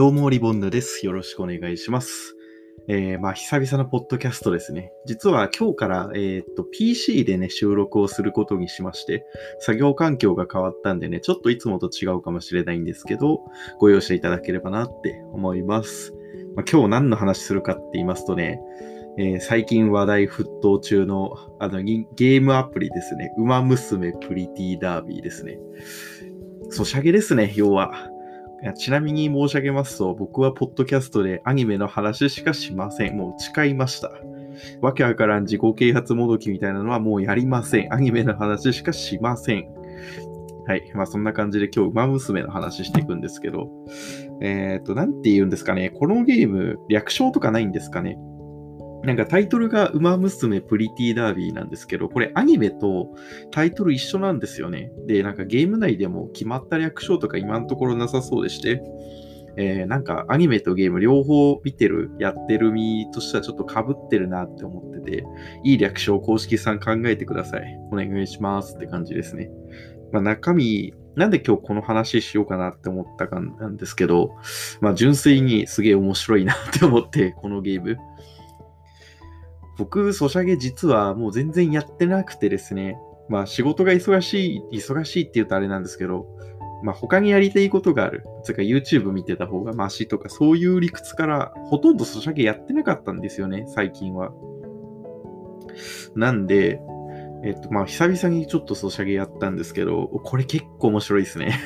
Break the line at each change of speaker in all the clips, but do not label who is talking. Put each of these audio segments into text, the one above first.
どうも、リボンヌです。よろしくお願いします。えー、まあ、久々のポッドキャストですね。実は今日から、えーっと、PC でね、収録をすることにしまして、作業環境が変わったんでね、ちょっといつもと違うかもしれないんですけど、ご容赦いただければなって思います。まあ、今日何の話するかって言いますとね、えー最近話題沸騰中のあのゲームアプリですね。ウマ娘プリティダービーですね。ソシャゲですね、要は。ちなみに申し上げますと、僕はポッドキャストでアニメの話しかしません。もう誓いました。わけわからん自己啓発もどきみたいなのはもうやりません。アニメの話しかしません。はい。まあそんな感じで今日、ウマ娘の話していくんですけど、えっ、と、なんて言うんですかね。このゲーム、略称とかないんですかね。なんかタイトルがウマ娘プリティダービーなんですけど、これアニメとタイトル一緒なんですよね。で、なんかゲーム内でも決まった略称とか今のところなさそうでして、えーなんかアニメとゲーム両方見てる、やってる身としてはちょっと被ってるなって思ってて、いい略称公式さん考えてください。お願いしますって感じですね。まあ中身、なんで今日この話しようかなって思ったかなんですけど、まあ純粋にすげえ面白いなって思って、このゲーム。僕、ソシャゲ実はもう全然やってなくてですね、まあ仕事が忙しい、忙しいって言うとあれなんですけど、まあ他にやりたいことがある。つうか YouTube 見てた方がマシとかそういう理屈からほとんどソシャゲやってなかったんですよね、最近は。なんで、えっとまあ久々にちょっとソシャゲやったんですけど、これ結構面白いですね。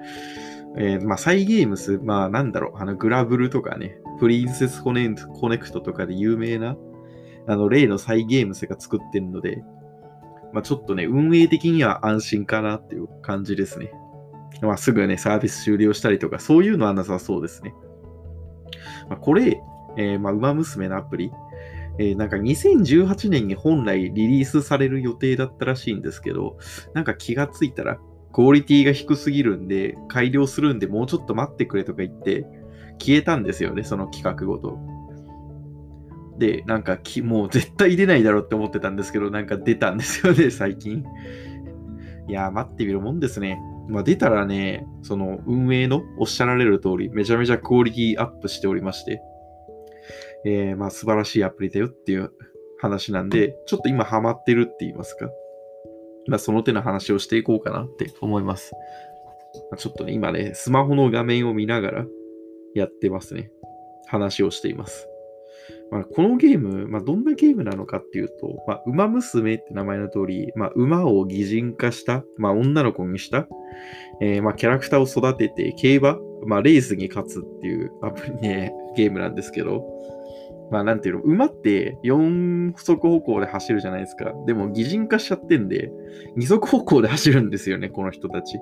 えーまあサイゲームス、まあなんだろう、あのグラブルとかね、プリンセスコネコネクトとかで有名な、あの例のサイゲームスが作ってるので、まあちょっとね、運営的には安心かなっていう感じですね。まあ、すぐね、サービス終了したりとか、そういうのはなさそうですね。まあ、これ、えーまあ、ウマ娘のアプリ、えーなんか2018年に本来リリースされる予定だったらしいんですけど、なんか気がついたら、クオリティが低すぎるんで、改良するんで、もうちょっと待ってくれとか言って、消えたんですよね、その企画ごと。で、なんかき、もう絶対出ないだろうって思ってたんですけど、なんか出たんですよね、最近。いや、待ってみるもんですね。まあ、出たらね、その運営のおっしゃられる通り、めちゃめちゃクオリティアップしておりまして、えー、まあ素晴らしいアプリだよっていう話なんで、ちょっと今ハマってるって言いますか。まあその手の話をしていこうかなって思います。まあちょっとね、今ね、スマホの画面を見ながらやってますね。話をしています。まあ、このゲーム、まあ、どんなゲームなのかっていうと、まあ、馬娘って名前の通り、まあ、馬を擬人化した、まあ、女の子にした、えーまあ、キャラクターを育てて、競馬、まあ、レースに勝つっていうアプリ、ね、ゲームなんですけど、まあ、なんていうの、馬って4足歩行で走るじゃないですか。でも、擬人化しちゃってんで、2足歩行で走るんですよね、この人たち。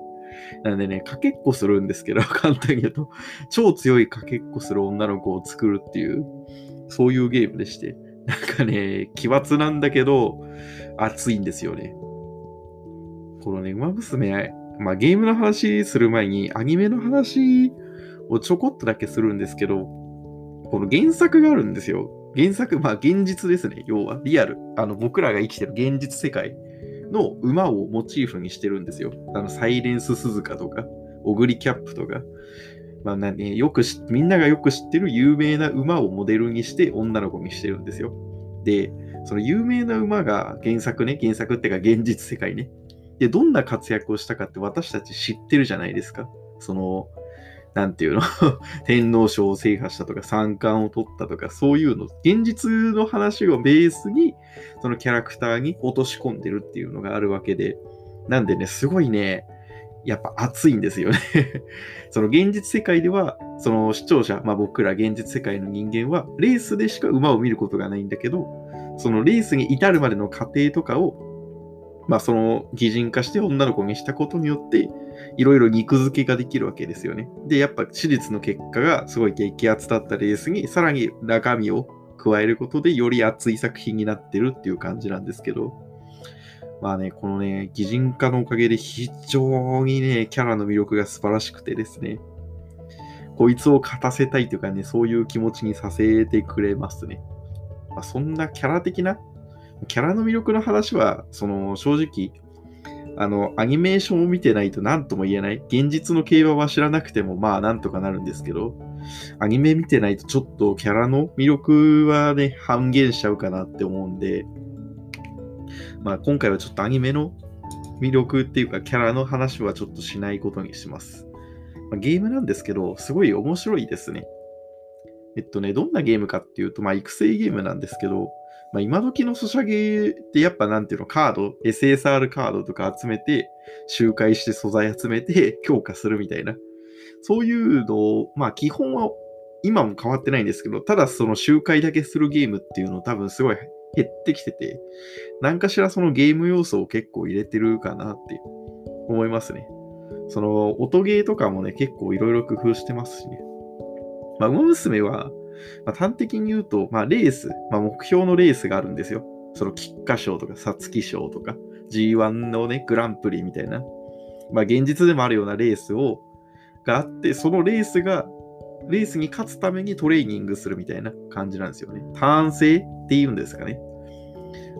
なんでね、かけっこするんですけど、簡単に言うと、超強いかけっこする女の子を作るっていう、そういうゲームでして、なんかね、奇抜なんだけど、熱いんですよね。このね、馬娘、まあゲームの話する前にアニメの話をちょこっとだけするんですけど、この原作があるんですよ。原作、まあ現実ですね。要はリアル。あの僕らが生きてる現実世界の馬をモチーフにしてるんですよ。あのサイレンス鈴鹿とか、オグリキャップとか。まあなね、よくみんながよく知ってる有名な馬をモデルにして女の子にしてるんですよ。で、その有名な馬が原作ね、原作っていうか現実世界ね。で、どんな活躍をしたかって私たち知ってるじゃないですか。その、なんていうの？天皇賞を制覇したとか三冠を取ったとかそういうの、現実の話をベースにそのキャラクターに落とし込んでるっていうのがあるわけで、なんでね、すごいね、やっぱ熱いんですよね その現実世界では、その視聴者、まあ僕ら現実世界の人間は、レースでしか馬を見ることがないんだけど、そのレースに至るまでの過程とかを、まあその擬人化して女の子にしたことによって、いろいろ肉付けができるわけですよね。で、やっぱ手術の結果がすごい激アツだったレースに、さらに中身を加えることで、より熱い作品になってるっていう感じなんですけど、まあね、このね、擬人化のおかげで非常にね、キャラの魅力が素晴らしくてですね、こいつを勝たせたいというかね、そういう気持ちにさせてくれますね。まあ、そんなキャラ的な、キャラの魅力の話は、その正直、あの、アニメーションを見てないと何とも言えない。現実の競馬は知らなくても、まあなんとかなるんですけど、アニメ見てないとちょっとキャラの魅力はね、半減しちゃうかなって思うんで、まあ今回はちょっとアニメの魅力っていうかキャラの話はちょっとしないことにします。まあ、ゲームなんですけど、すごい面白いですね。えっとね、どんなゲームかっていうと、まあ育成ゲームなんですけど、まあ、今時のソシャゲってやっぱなんていうの、カード、SSR カードとか集めて、周回して素材集めて 強化するみたいな。そういうのを、まあ基本は今も変わってないんですけど、ただその周回だけするゲームっていうのを多分すごい減ってきてて、何かしらそのゲーム要素を結構入れてるかなって思いますね。その音ゲーとかもね、結構いろいろ工夫してますしね。まあ、馬娘は、まあ、端的に言うと、まあ、レース、まあ、目標のレースがあるんですよ。その菊花賞とか皐月賞とか G1 のね、グランプリみたいな、まあ、現実でもあるようなレースを、があって、そのレースが、レースに勝つためにトレーニングするみたいな感じなんですよね。単性っていうんですかね。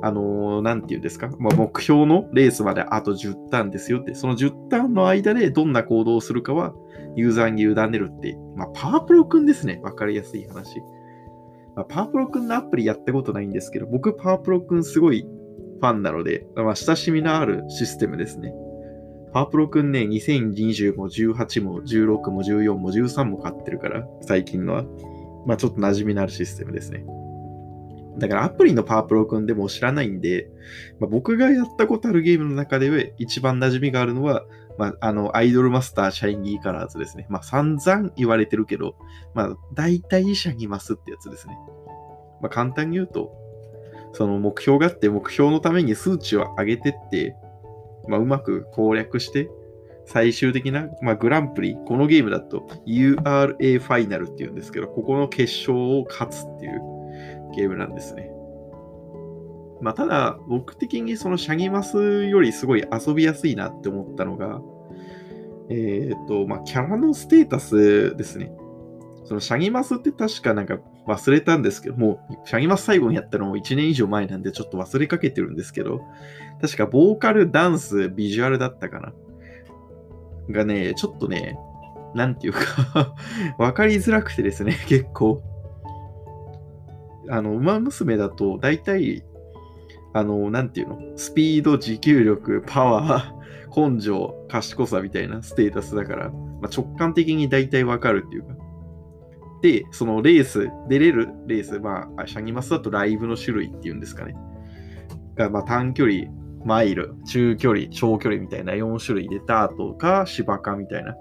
あのー、なんていうんですか、まあ、目標のレースまであと10ターンですよって、その10ターンの間でどんな行動をするかはユーザーに委ねるって、まあ、パワープロくんですね。わかりやすい話。まあ、パワープロくんのアプリやったことないんですけど、僕パワープロくんすごいファンなので、まあ、親しみのあるシステムですね。パワープロくんね、2020も18も16も14も13も買ってるから、最近のは。まあちょっと馴染みのあるシステムですね。だからアプリのパワープロくんでも知らないんで、まあ、僕がやったことあるゲームの中で一番馴染みがあるのは、まあ、あの、アイドルマスターシャイニーカラーズですね。まあ、散々言われてるけど、まあ、大体シャニマスってやつですね。まあ、簡単に言うと、その目標があって、目標のために数値を上げてって、まあ、うまく攻略して、最終的な、まあ、グランプリ、このゲームだと URA ファイナルっていうんですけど、ここの決勝を勝つっていうゲームなんですね。まあ、ただ、僕的にそのシャギマスよりすごい遊びやすいなって思ったのが、えっ、ー、と、まあ、キャラのステータスですね。そのシャギマスって確かなんか忘れたんですけど、もうシャギマス最後にやったのも1年以上前なんでちょっと忘れかけてるんですけど、確かボーカル、ダンス、ビジュアルだったかな？がね、ちょっとね、なんていうか わかりづらくてですね、結構。あの、馬娘だと、大体、あの、なんていうの？スピード、持久力、パワー、根性、賢さみたいなステータスだから、まあ、直感的に大体わかるっていうか。で、そのレース、出れるレース、まあ、シャニマスだとライブの種類っていうんですかね。が、まあ、短距離、マイル、中距離、長距離みたいな4種類でダートか芝かみたいな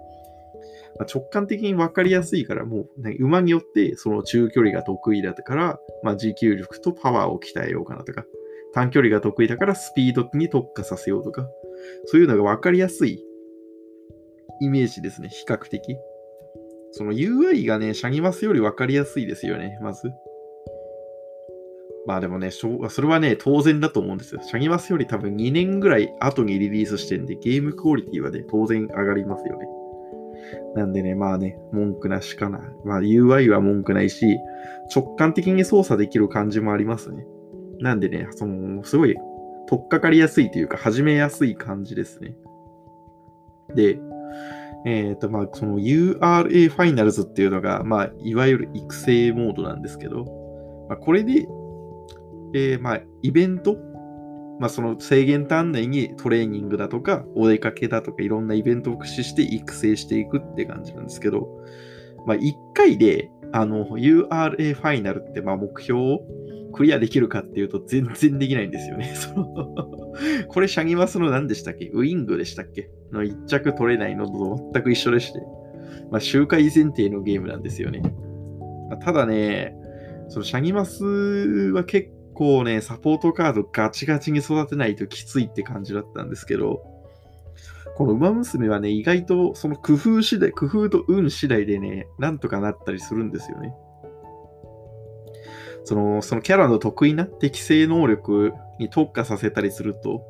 まあ、直感的に分かりやすいから、もう、ね、馬によってその中距離が得意だったから、まあ、持久力とパワーを鍛えようかなとか、短距離が得意だからスピードに特化させようとか、そういうのが分かりやすいイメージですね、比較的。その UI がね、シャギマスより分かりやすいですよね、まず。まあでもね、それはね、当然だと思うんですよ。シャギマスより多分2年ぐらい後にリリースしてんで、ゲームクオリティはね、当然上がりますよね。なんでね、まあね、文句なしかな。まあ UI は文句ないし、直感的に操作できる感じもありますね。なんでね、その、すごい、取っかかりやすいというか、始めやすい感じですね。で、えっ、ー、と、まあ、その URA ファイナルズっていうのが、まあ、いわゆる育成モードなんですけど、まあ、これで、えー、まあ、イベントまあ、その制限単内にトレーニングだとか、お出かけだとか、いろんなイベントを駆使して育成していくって感じなんですけど、まあ、1回で、あの、URA ファイナルって、まあ、目標をクリアできるかっていうと、全然できないんですよね。これ、シャギマスの何でしたっけ？ウィングでしたっけ？の1着取れないのと全く一緒でして、まあ、周回前提のゲームなんですよね。まあ、ただね、そのシャギマスは結構ね、サポートカードガチガチに育てないときついって感じだったんですけど、この馬娘はね、意外とその工夫次第、工夫と運次第でね、なんとかなったりするんですよね。その、そのキャラの得意な適正能力に特化させたりすると、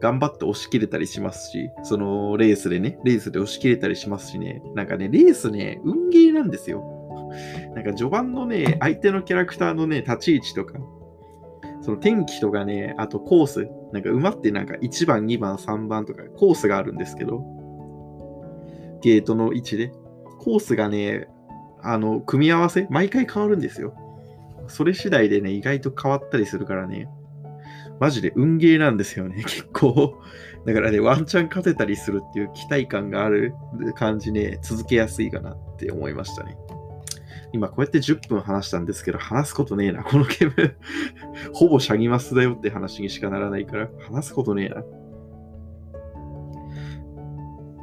頑張って押し切れたりしますし、そのレースでね、レースで押し切れたりしますしね、なんかね、レースね、運ゲーなんですよ。なんか序盤のね、相手のキャラクターのね、立ち位置とか、その天気とかね、あとコース、なんか馬ってなんか1番、2番、3番とかコースがあるんですけど、ゲートの位置で。コースがね、あの、組み合わせ、毎回変わるんですよ。それ次第でね、意外と変わったりするからね、マジで運ゲーなんですよね、結構。だからね、ワンチャン勝てたりするっていう期待感がある感じね、続けやすいかなって思いましたね。今こうやって10分話したんですけど、話すことねえな、このゲーム ほぼシャギマスだよって話にしかならないから、話すことねえな。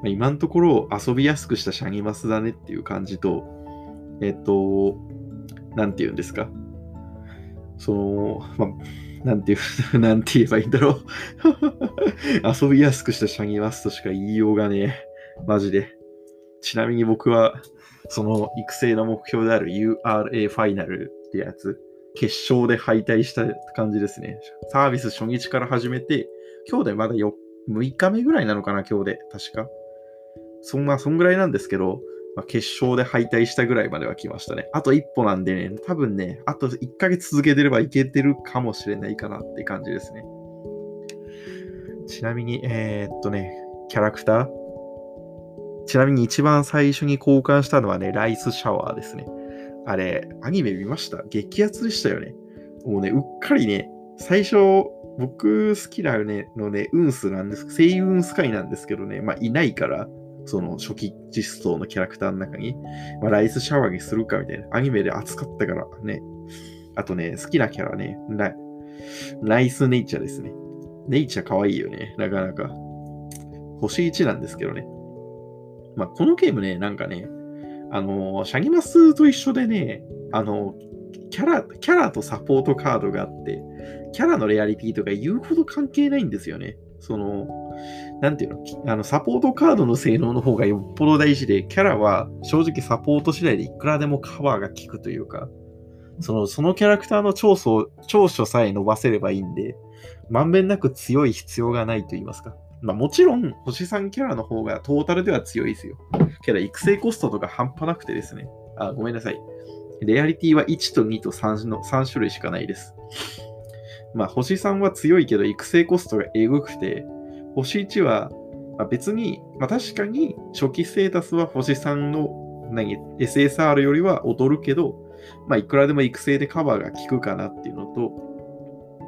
ま今のところ遊びやすくしたシャギマスだねっていう感じと、えっと、なんて言うんですか。その、まなんていう、なんて言えばいいんだろう 遊びやすくしたシャギマスとしか言いようがねえマジで。ちなみに僕は、その育成の目標である URA ファイナルってやつ、決勝で敗退した感じですね。サービス初日から始めて、今日でまだ6日目ぐらいなのかな、今日で。確か。そんな、そんぐらいなんですけど、まあ、決勝で敗退したぐらいまでは来ましたね。あと一歩なんでね、多分ね、あと1ヶ月続けてればいけてるかもしれないかなって感じですね。ちなみに、えー、っとね、キャラクターちなみに一番最初に交換したのはね、ライスシャワーですね。あれ、アニメ見ました？激アツでしたよね。もうね、うっかりね、最初、僕好きなね、のね、ウンスなんです、声優ウンスカイなんですけどね、まあいないから、その初期実装のキャラクターの中に、まあ、ライスシャワーにするかみたいな。アニメで熱かったからね。あとね、好きなキャラね、ラライスネイチャーですね。ネイチャー可愛いよね。なかなか。星1なんですけどね。まあ、このゲームね、なんかね、あの、シャギマスと一緒でね、あの、キャラ、キャラとサポートカードがあって、キャラのレアリティとか言うほど関係ないんですよね。その、なんていうの、あの、サポートカードの性能の方がよっぽど大事で、キャラは正直サポート次第でいくらでもカバーが効くというか、その、そのキャラクターの長所、長所さえ伸ばせればいいんで、まんべんなく強い必要がないと言いますか。まあもちろん、星3キャラの方がトータルでは強いですよ。けど、育成コストとか半端なくてですね。あ、ごめんなさい。レアリティは1と2と 3, の3種類しかないです。まあ、星3は強いけど、育成コストがエグくて、星1は、まあ、別に、まあ、確かに初期ステータスは星3の何 SSR よりは劣るけど、まあ、いくらでも育成でカバーが効くかなっていうのと、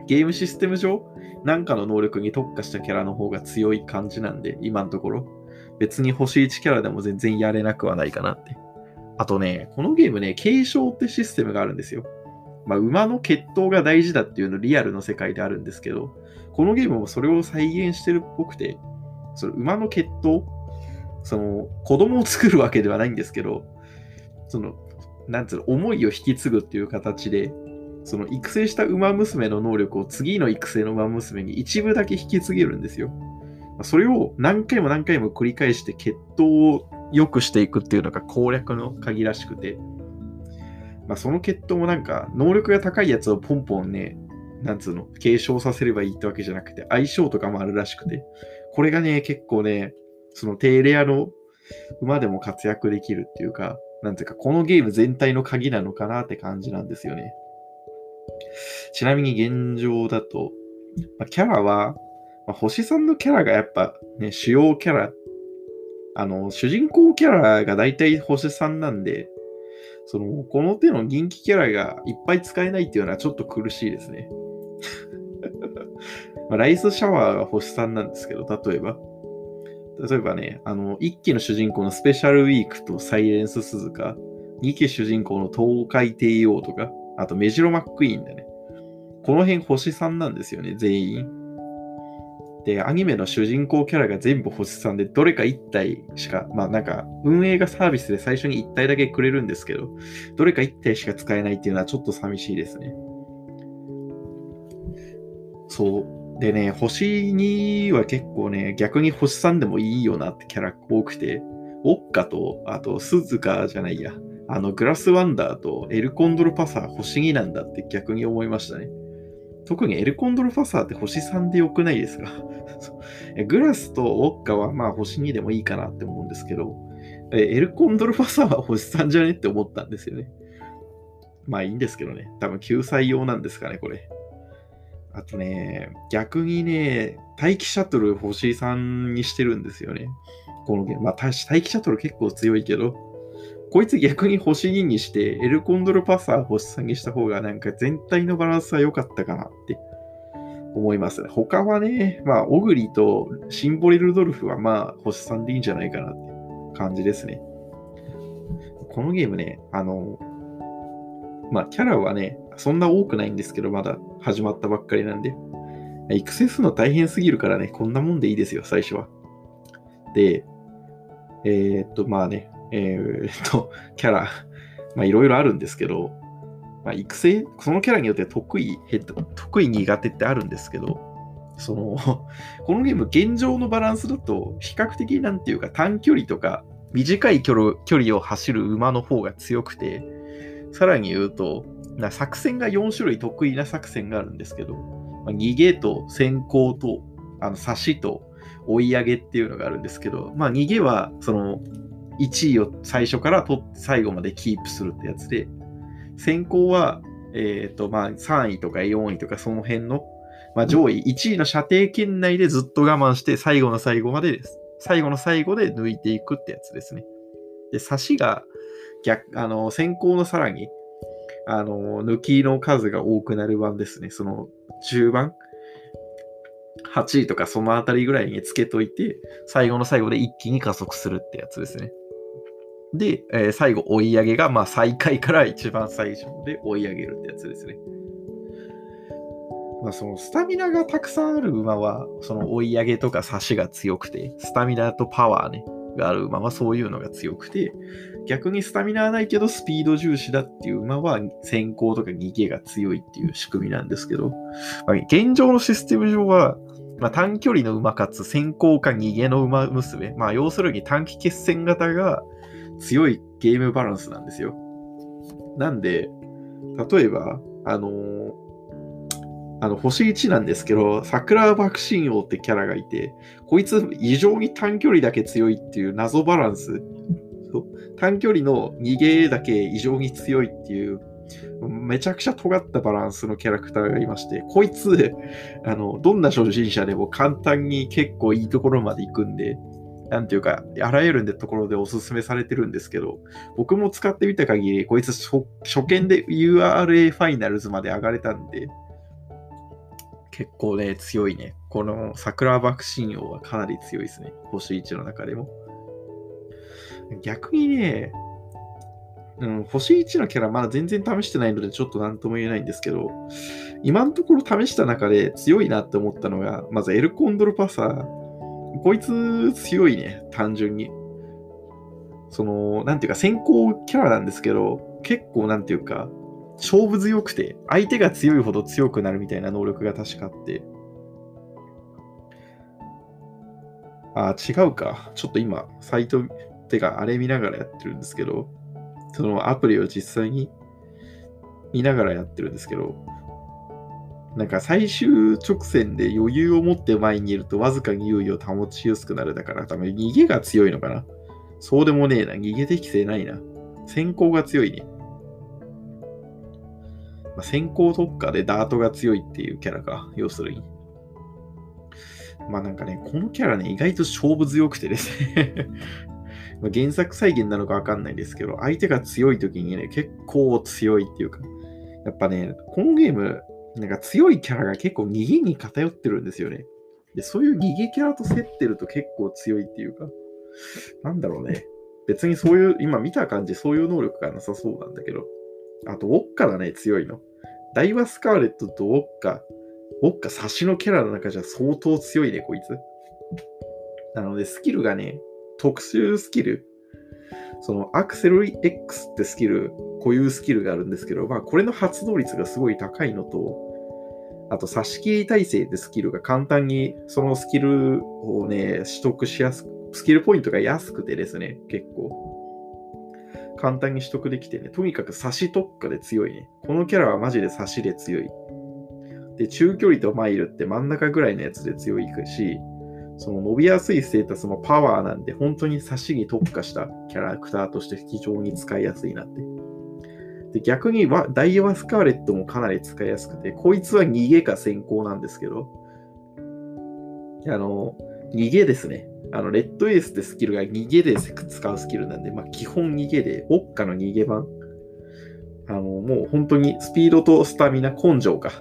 ゲームシステム上、なんかの能力に特化したキャラの方が強い感じなんで、今のところ。別に星1キャラでも全然やれなくはないかなって。あとね、このゲームね、継承ってシステムがあるんですよ。まあ、馬の血統が大事だっていうのリアルの世界であるんですけど、このゲームもそれを再現してるっぽくて、その馬の血統、その子供を作るわけではないんですけど、その、なんつうの、思いを引き継ぐっていう形で、その育成した馬娘の能力を次の育成の馬娘に一部だけ引き継げるんですよ。それを何回も何回も繰り返して血統を良くしていくっていうのが攻略の鍵らしくて、まあ、その血統もなんか能力が高いやつをポンポンね、なんつうの、継承させればいいってわけじゃなくて、相性とかもあるらしくて、これがね、結構ね、その低レアの馬でも活躍できるっていうか、なんていうか、このゲーム全体の鍵なのかなって感じなんですよね。ちなみに現状だと、ま、キャラは、ま、星さんのキャラがやっぱね、主要キャラ、あの、主人公キャラが大体星3なんで、その、この手の人気キャラがいっぱい使えないっていうのはちょっと苦しいですね。ま、ライスシャワーが星3なんですけど、例えば。例えばね、あの、1期の主人公のスペシャルウィークとサイレンス鈴鹿、2期主人公の東海帝王とか、あとメジロマックイーンだね。この辺星3なんですよね、全員。で、アニメの主人公キャラが全部星3で、どれか1体しか、まあなんか、運営がサービスで最初に1体だけくれるんですけど、どれか1体しか使えないっていうのはちょっと寂しいですね。そう。でね、星2は結構ね、逆に星3でもいいよなってキャラ多くて、オッカと、あと、スズカじゃないや、あの、グラスワンダーとエルコンドルパサー星2なんだって逆に思いましたね。特にエルコンドルパサーって星3でよくないですか？グラスとウォッカはまあ星2でもいいかなって思うんですけど、エルコンドルパサーは星3じゃねって思ったんですよね。まあいいんですけどね。多分救済用なんですかね、これ。あとね、逆にね、待機シャトル星3にしてるんですよね。このゲーム。まあ、待機シャトル結構強いけど、こいつ逆に星2にして、エルコンドルパサー星3にした方がなんか全体のバランスは良かったかなって思います。他はね、まあ、オグリとシンボリルドルフはまあ、星3でいいんじゃないかなって感じですね。このゲームね、あの、まあ、キャラはね、そんな多くないんですけど、まだ始まったばっかりなんで。育成するの大変すぎるからね、こんなもんでいいですよ、最初は。で、えー、っと、まあね、えー、っと、キャラ、まあいろいろあるんですけど、まあ、育成、そのキャラによって得意、得意苦手ってあるんですけど、その、このゲーム現状のバランスだと、比較的なんていうか短距離とか短い距離を走る馬の方が強くて、さらに言うと、な作戦が4種類得意な作戦があるんですけど、まあ、逃げと先行と、あの差しと追い上げっていうのがあるんですけど、まあ、逃げはその1位を最初から取って最後までキープするってやつで、先行は、えーとまあ、3位とか4位とかその辺の、まあ、上位1位の射程圏内でずっと我慢して最後の最後までです。最後の最後で抜いていくってやつですね。で、差しが逆、あの、先行のさらに、あの、抜きの数が多くなる版ですね。その、中盤 ?8 位とかそのあたりぐらいにつけといて、最後の最後で一気に加速するってやつですね。で、えー、最後追い上げが、まあ、最下位から一番最初で追い上げるってやつですね。まあ、そのスタミナがたくさんある馬は、その追い上げとか差しが強くて、スタミナとパワーね、がある馬はそういうのが強くて、逆にスタミナはないけどスピード重視だっていう馬は先行とか逃げが強いっていう仕組みなんですけど、まあ、現状のシステム上は、まあ、短距離の馬かつ先行か逃げの馬娘、まあ、要するに短期決戦型が強いゲームバランスなんですよ。なんで、例えば、あのー、あの、星1なんですけど、桜爆心王ってキャラがいて、こいつ異常に短距離だけ強いっていう謎バランス。短距離の逃げだけ異常に強いっていう、めちゃくちゃ尖ったバランスのキャラクターがいまして、こいつ、あの、どんな初心者でも簡単に結構いいところまで行くんで、なんていうか、あらゆるところでおすすめされてるんですけど、僕も使ってみた限り、こいつ初見で URA ファイナルズまで上がれたんで、結構ね、強いね。この桜爆心王はかなり強いですね。星1の中でも。逆にね、うん、星1のキャラまだ全然試してないのでちょっと何とも言えないんですけど、今のところ試した中で強いなって思ったのが、まずエルコンドルパサー。こいつ強いね、単純に。その、なんていうか先行キャラなんですけど、結構なんていうか、勝負強くて、相手が強いほど強くなるみたいな能力が確かあって。あ、違うか。ちょっと今、サイト、てか、あれ見ながらやってるんですけど、そのアプリを実際に見ながらやってるんですけど、なんか最終直線で余裕を持って前にいるとわずかに優位を保ちやすくなるだから多分逃げが強いのかなそうでもねえな。逃げ適性ないな。先行が強いね。まあ、先行特化でダートが強いっていうキャラか、要するに。まあなんかね、このキャラね、意外と勝負強くてですね ま原作再現なのかわかんないですけど、相手が強い時にね、結構強いっていうか、やっぱね、このゲーム、なんか強いキャラが結構逃げに偏ってるんですよね。で、そういう逃げキャラと競ってると結構強いっていうか、なんだろうね。別にそういう、今見た感じそういう能力がなさそうなんだけど、あと、ウォッカだね、強いの。ダイワスカーレットとウォッカ、ウォッカ差しのキャラの中じゃ相当強いね、こいつ。なので、スキルがね、特殊スキル、そのアクセル X ってスキル、固有スキルがあるんですけど、まあ、これの発動率がすごい高いのと、あと、差し切り耐性ってスキルが簡単にそのスキルをね、取得しやすく、スキルポイントが安くてですね、結構。簡単に取得できてね、とにかく差し特化で強いね。このキャラはマジで差しで強い。で、中距離とマイルって真ん中ぐらいのやつで強いし、その伸びやすいステータスもパワーなんで、本当に差しに特化したキャラクターとして非常に使いやすいなってで逆にダイワスカーレットもかなり使いやすくて、こいつは逃げか先行なんですけど、あの、逃げですね。あの、レッドエースってスキルが逃げで使うスキルなんで、まあ、基本逃げで、ウォッカの逃げ版。あの、もう本当にスピードとスタミナ、根性か。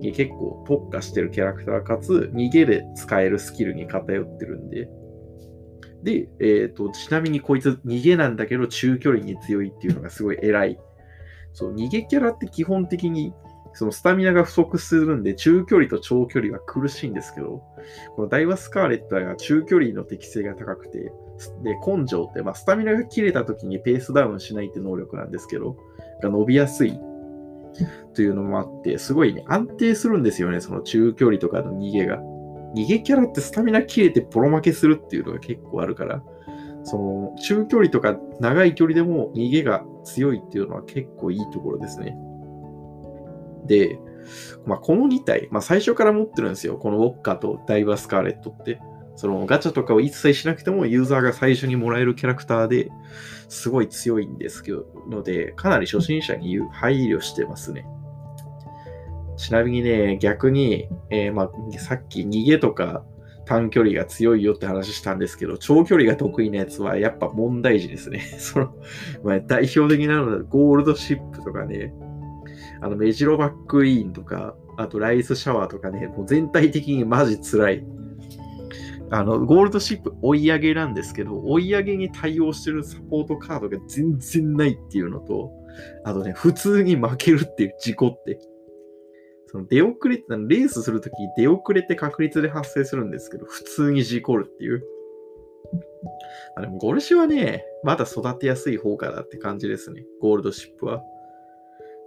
に結構特化してるキャラクターかつ、逃げで使えるスキルに偏ってるんで。で、え、ー、と、ちなみにこいつ逃げなんだけど中距離に強いっていうのがすごい偉い。そう、逃げキャラって基本的にそのスタミナが不足するんで、中距離と長距離は苦しいんですけど、このダイワスカーレットは中距離の適性が高くて、で、根性って、まあ、スタミナが切れた時にペースダウンしないって能力なんですけど、が伸びやすいというのもあって、すごいね、安定するんですよね、その中距離とかの逃げが。逃げキャラってスタミナ切れてボロ負けするっていうのが結構あるから、その中距離とか長い距離でも逃げが強いっていうのは結構いいところですね。で、まあ、この2体、まあ、最初から持ってるんですよ。このウォッカとダイバースカーレットって。そのガチャとかを一切しなくてもユーザーが最初にもらえるキャラクターですごい強いんですけど、ので、かなり初心者に配慮してますね。ちなみにね、逆に、えー、まあ、さっき逃げとか短距離が強いよって話したんですけど、長距離が得意なやつはやっぱ問題児ですね。その、まあ、代表的なのはゴールドシップとかね、あの、メジロバックイーンとか、あとライスシャワーとかね、もう全体的にマジ辛い。あの、ゴールドシップ追い上げなんですけど、追い上げに対応してるサポートカードが全然ないっていうのと、あとね、普通に負けるっていう事故って。その出遅れって、レースするとき出遅れて確率で発生するんですけど、普通に事故るっていう。あでもゴルシはね、まだ育てやすい方かなって感じですね。ゴールドシップは。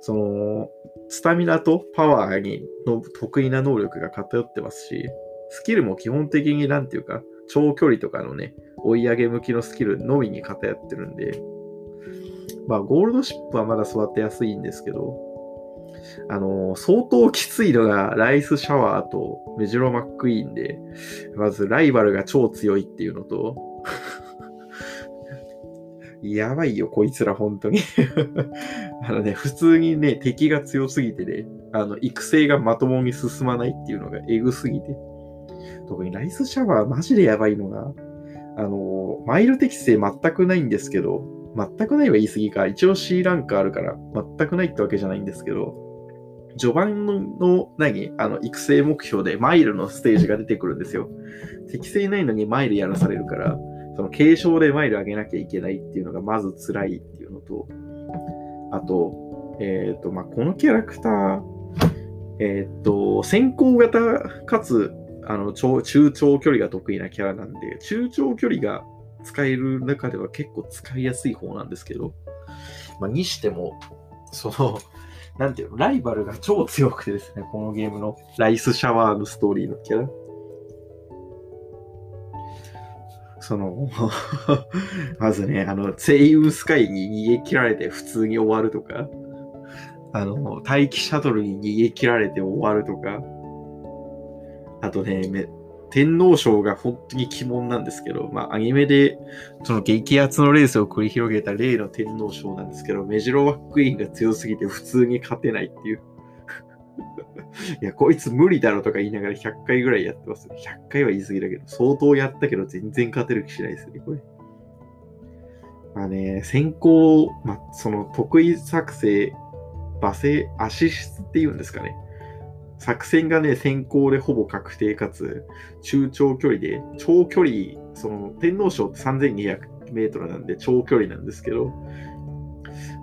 その、スタミナとパワーにの得意な能力が偏ってますし、スキルも基本的になんていうか、長距離とかのね、追い上げ向きのスキルのみに偏ってるんで、まあ、ゴールドシップはまだ育てやすいんですけど、あのー、相当きついのがライスシャワーとメジロマックイーンで、まずライバルが超強いっていうのと やばいよ、こいつら、本当に あのね、普通にね、敵が強すぎてね、あの、育成がまともに進まないっていうのがエグすぎて。特にライスシャワー、マジでやばいのが、あの、マイル適性全くないんですけど、全くないは言い過ぎか、一応 C ランクあるから、全くないってわけじゃないんですけど、序盤の、何あの、育成目標でマイルのステージが出てくるんですよ。適正ないのにマイルやらされるから、その継承でマイル上げなきゃいけないっていうのがまず辛いっていうのと、あと、えっ、ー、と、まあ、このキャラクター、えっ、ー、と、先行型かつ、あの、中長距離が得意なキャラなんで、中長距離が使える中では結構使いやすい方なんですけど、まあ、にしても、その、なんていうの、ライバルが超強くてですね、このゲームのライスシャワーのストーリーのキャラ。その まずね、あの、セイウスカイに逃げ切られて普通に終わるとか、あの、待機シャトルに逃げ切られて終わるとか、あとね、天皇賞が本当に鬼門なんですけど、まあ、アニメで、その激アツのレースを繰り広げた例の天皇賞なんですけど、メジロワックイーンが強すぎて普通に勝てないっていう。いや、こいつ無理だろとか言いながら100回ぐらいやってます。100回は言い過ぎだけど、相当やったけど全然勝てる気しないですね、これ。まあね、先行、まあ、その得意作成、罵声、アシスっていうんですかね。作戦がね、先行でほぼ確定かつ、中長距離で、長距離、その天皇賞って3200メートルなんで長距離なんですけど、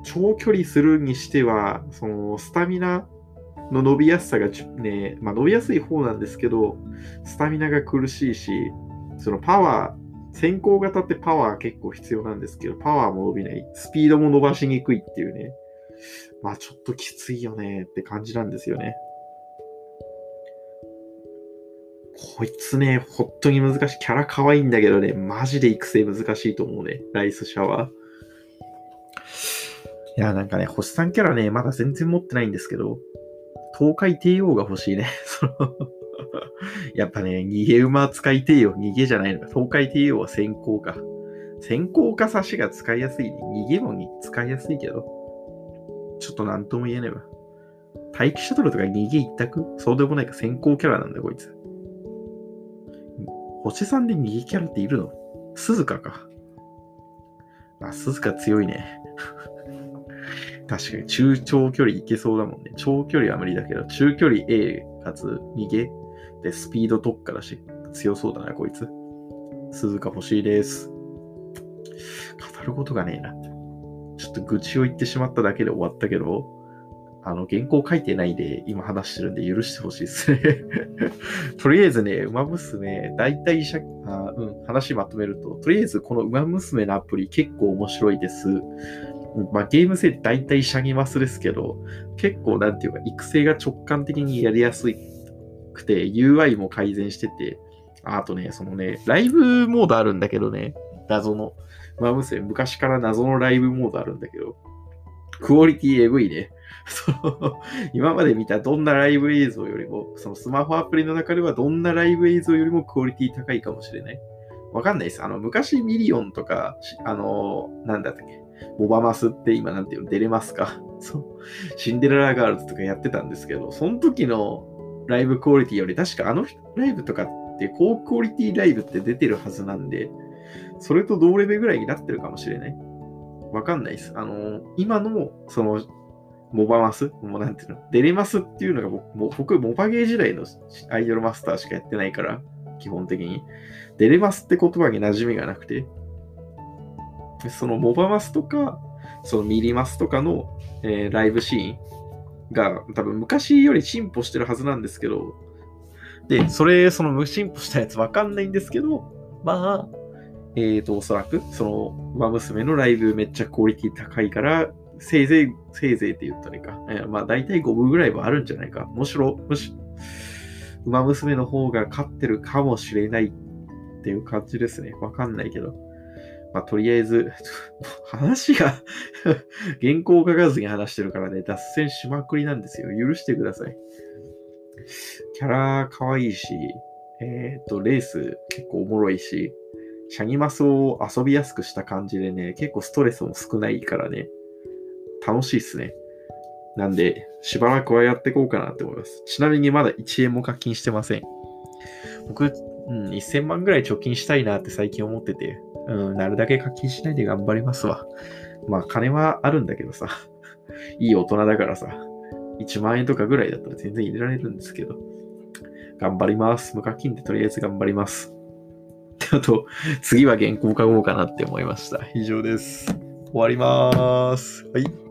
長距離するにしては、そのスタミナの伸びやすさがね、まあ、伸びやすい方なんですけど、スタミナが苦しいし、そのパワー、先行型ってパワー結構必要なんですけど、パワーも伸びない、スピードも伸ばしにくいっていうね、まあちょっときついよねって感じなんですよね。こいつね、本当に難しい。キャラ可愛いんだけどね、マジで育成難しいと思うね。ライスシャワー。いや、なんかね、星さんキャラね、まだ全然持ってないんですけど、東海帝王が欲しいね。そのやっぱね、逃げ馬使い帝王、逃げじゃないのか。東海帝王は先行か。先行か差しが使いやすい、ね。逃げもに使いやすいけど。ちょっとなんとも言えねえわ。待機シャトルとか逃げ一択？そうでもないか先行キャラなんだこいつ。星さんで逃げキャラっているの？鈴鹿か。あ、鈴鹿強いね。確かに中長距離いけそうだもんね。長距離は無理だけど、中距離 A かつ逃げでスピード特化だし、強そうだな、こいつ。鈴鹿欲しいです。語ることがねえな。ちょっと愚痴を言ってしまっただけで終わったけど、あの、原稿書いてないで今話してるんで許してほしいですねとりあえずね、馬娘、大体しゃあ、うん、話まとめると、とりあえずこの馬娘のアプリ結構面白いです。まあ、ゲーム性大体シャギマスですけど、結構なんていうか、育成が直感的にやりやすくて、UI も改善してて、あとね、そのね、ライブモードあるんだけどね、謎の。ウマ娘、昔から謎のライブモードあるんだけど、クオリティエグいね。その、今まで見たどんなライブ映像よりも、そのスマホアプリの中ではどんなライブ映像よりもクオリティ高いかもしれない。わかんないです。あの、昔ミリオンとか、あの、なんだったっけ、モバマスって今なんていうの、デレマスか そう。シンデレラガールズとかやってたんですけど、その時のライブクオリティより、確かあのライブとかって高クオリティライブって出てるはずなんで、それと同レベルぐらいになってるかもしれない。わかんないです。あの、今の、その、モバマスもうなんていうのデレマスっていうのが僕、僕モバゲー時代のアイドルマスターしかやってないから、基本的に。デレマスって言葉に馴染みがなくて、そのモバマスとか、そのミリマスとかの、えー、ライブシーンが多分昔より進歩してるはずなんですけど、で、それ、その進歩したやつわかんないんですけど、まあ、えっ、ー、と、おそらく、その、馬娘のライブめっちゃクオリティ高いから、せいぜい、せいぜいって言ったらいいか。えー、まあ、大体5分ぐらいはあるんじゃないか。むしろ、むし、馬娘の方が勝ってるかもしれないっていう感じですね。わかんないけど。まあ、とりあえず、話が 原稿を書かずに話してるからね、脱線しまくりなんですよ。許してください。キャラ可愛いし、えっ、と、レース結構おもろいし、シャニマスを遊びやすくした感じでね、結構ストレスも少ないからね、楽しいっすね。なんで、しばらくはやっていこうかなって思います。ちなみにまだ1円も課金してません。僕、うん、1000万ぐらい貯金したいなって最近思ってて、うん、なるだけ課金しないで頑張りますわ。まあ、金はあるんだけどさ、いい大人だからさ、1万円とかぐらいだったら全然入れられるんですけど、頑張ります。無課金でとりあえず頑張ります。あと、次は原稿書こうかなって思いました。以上です。終わります。はい。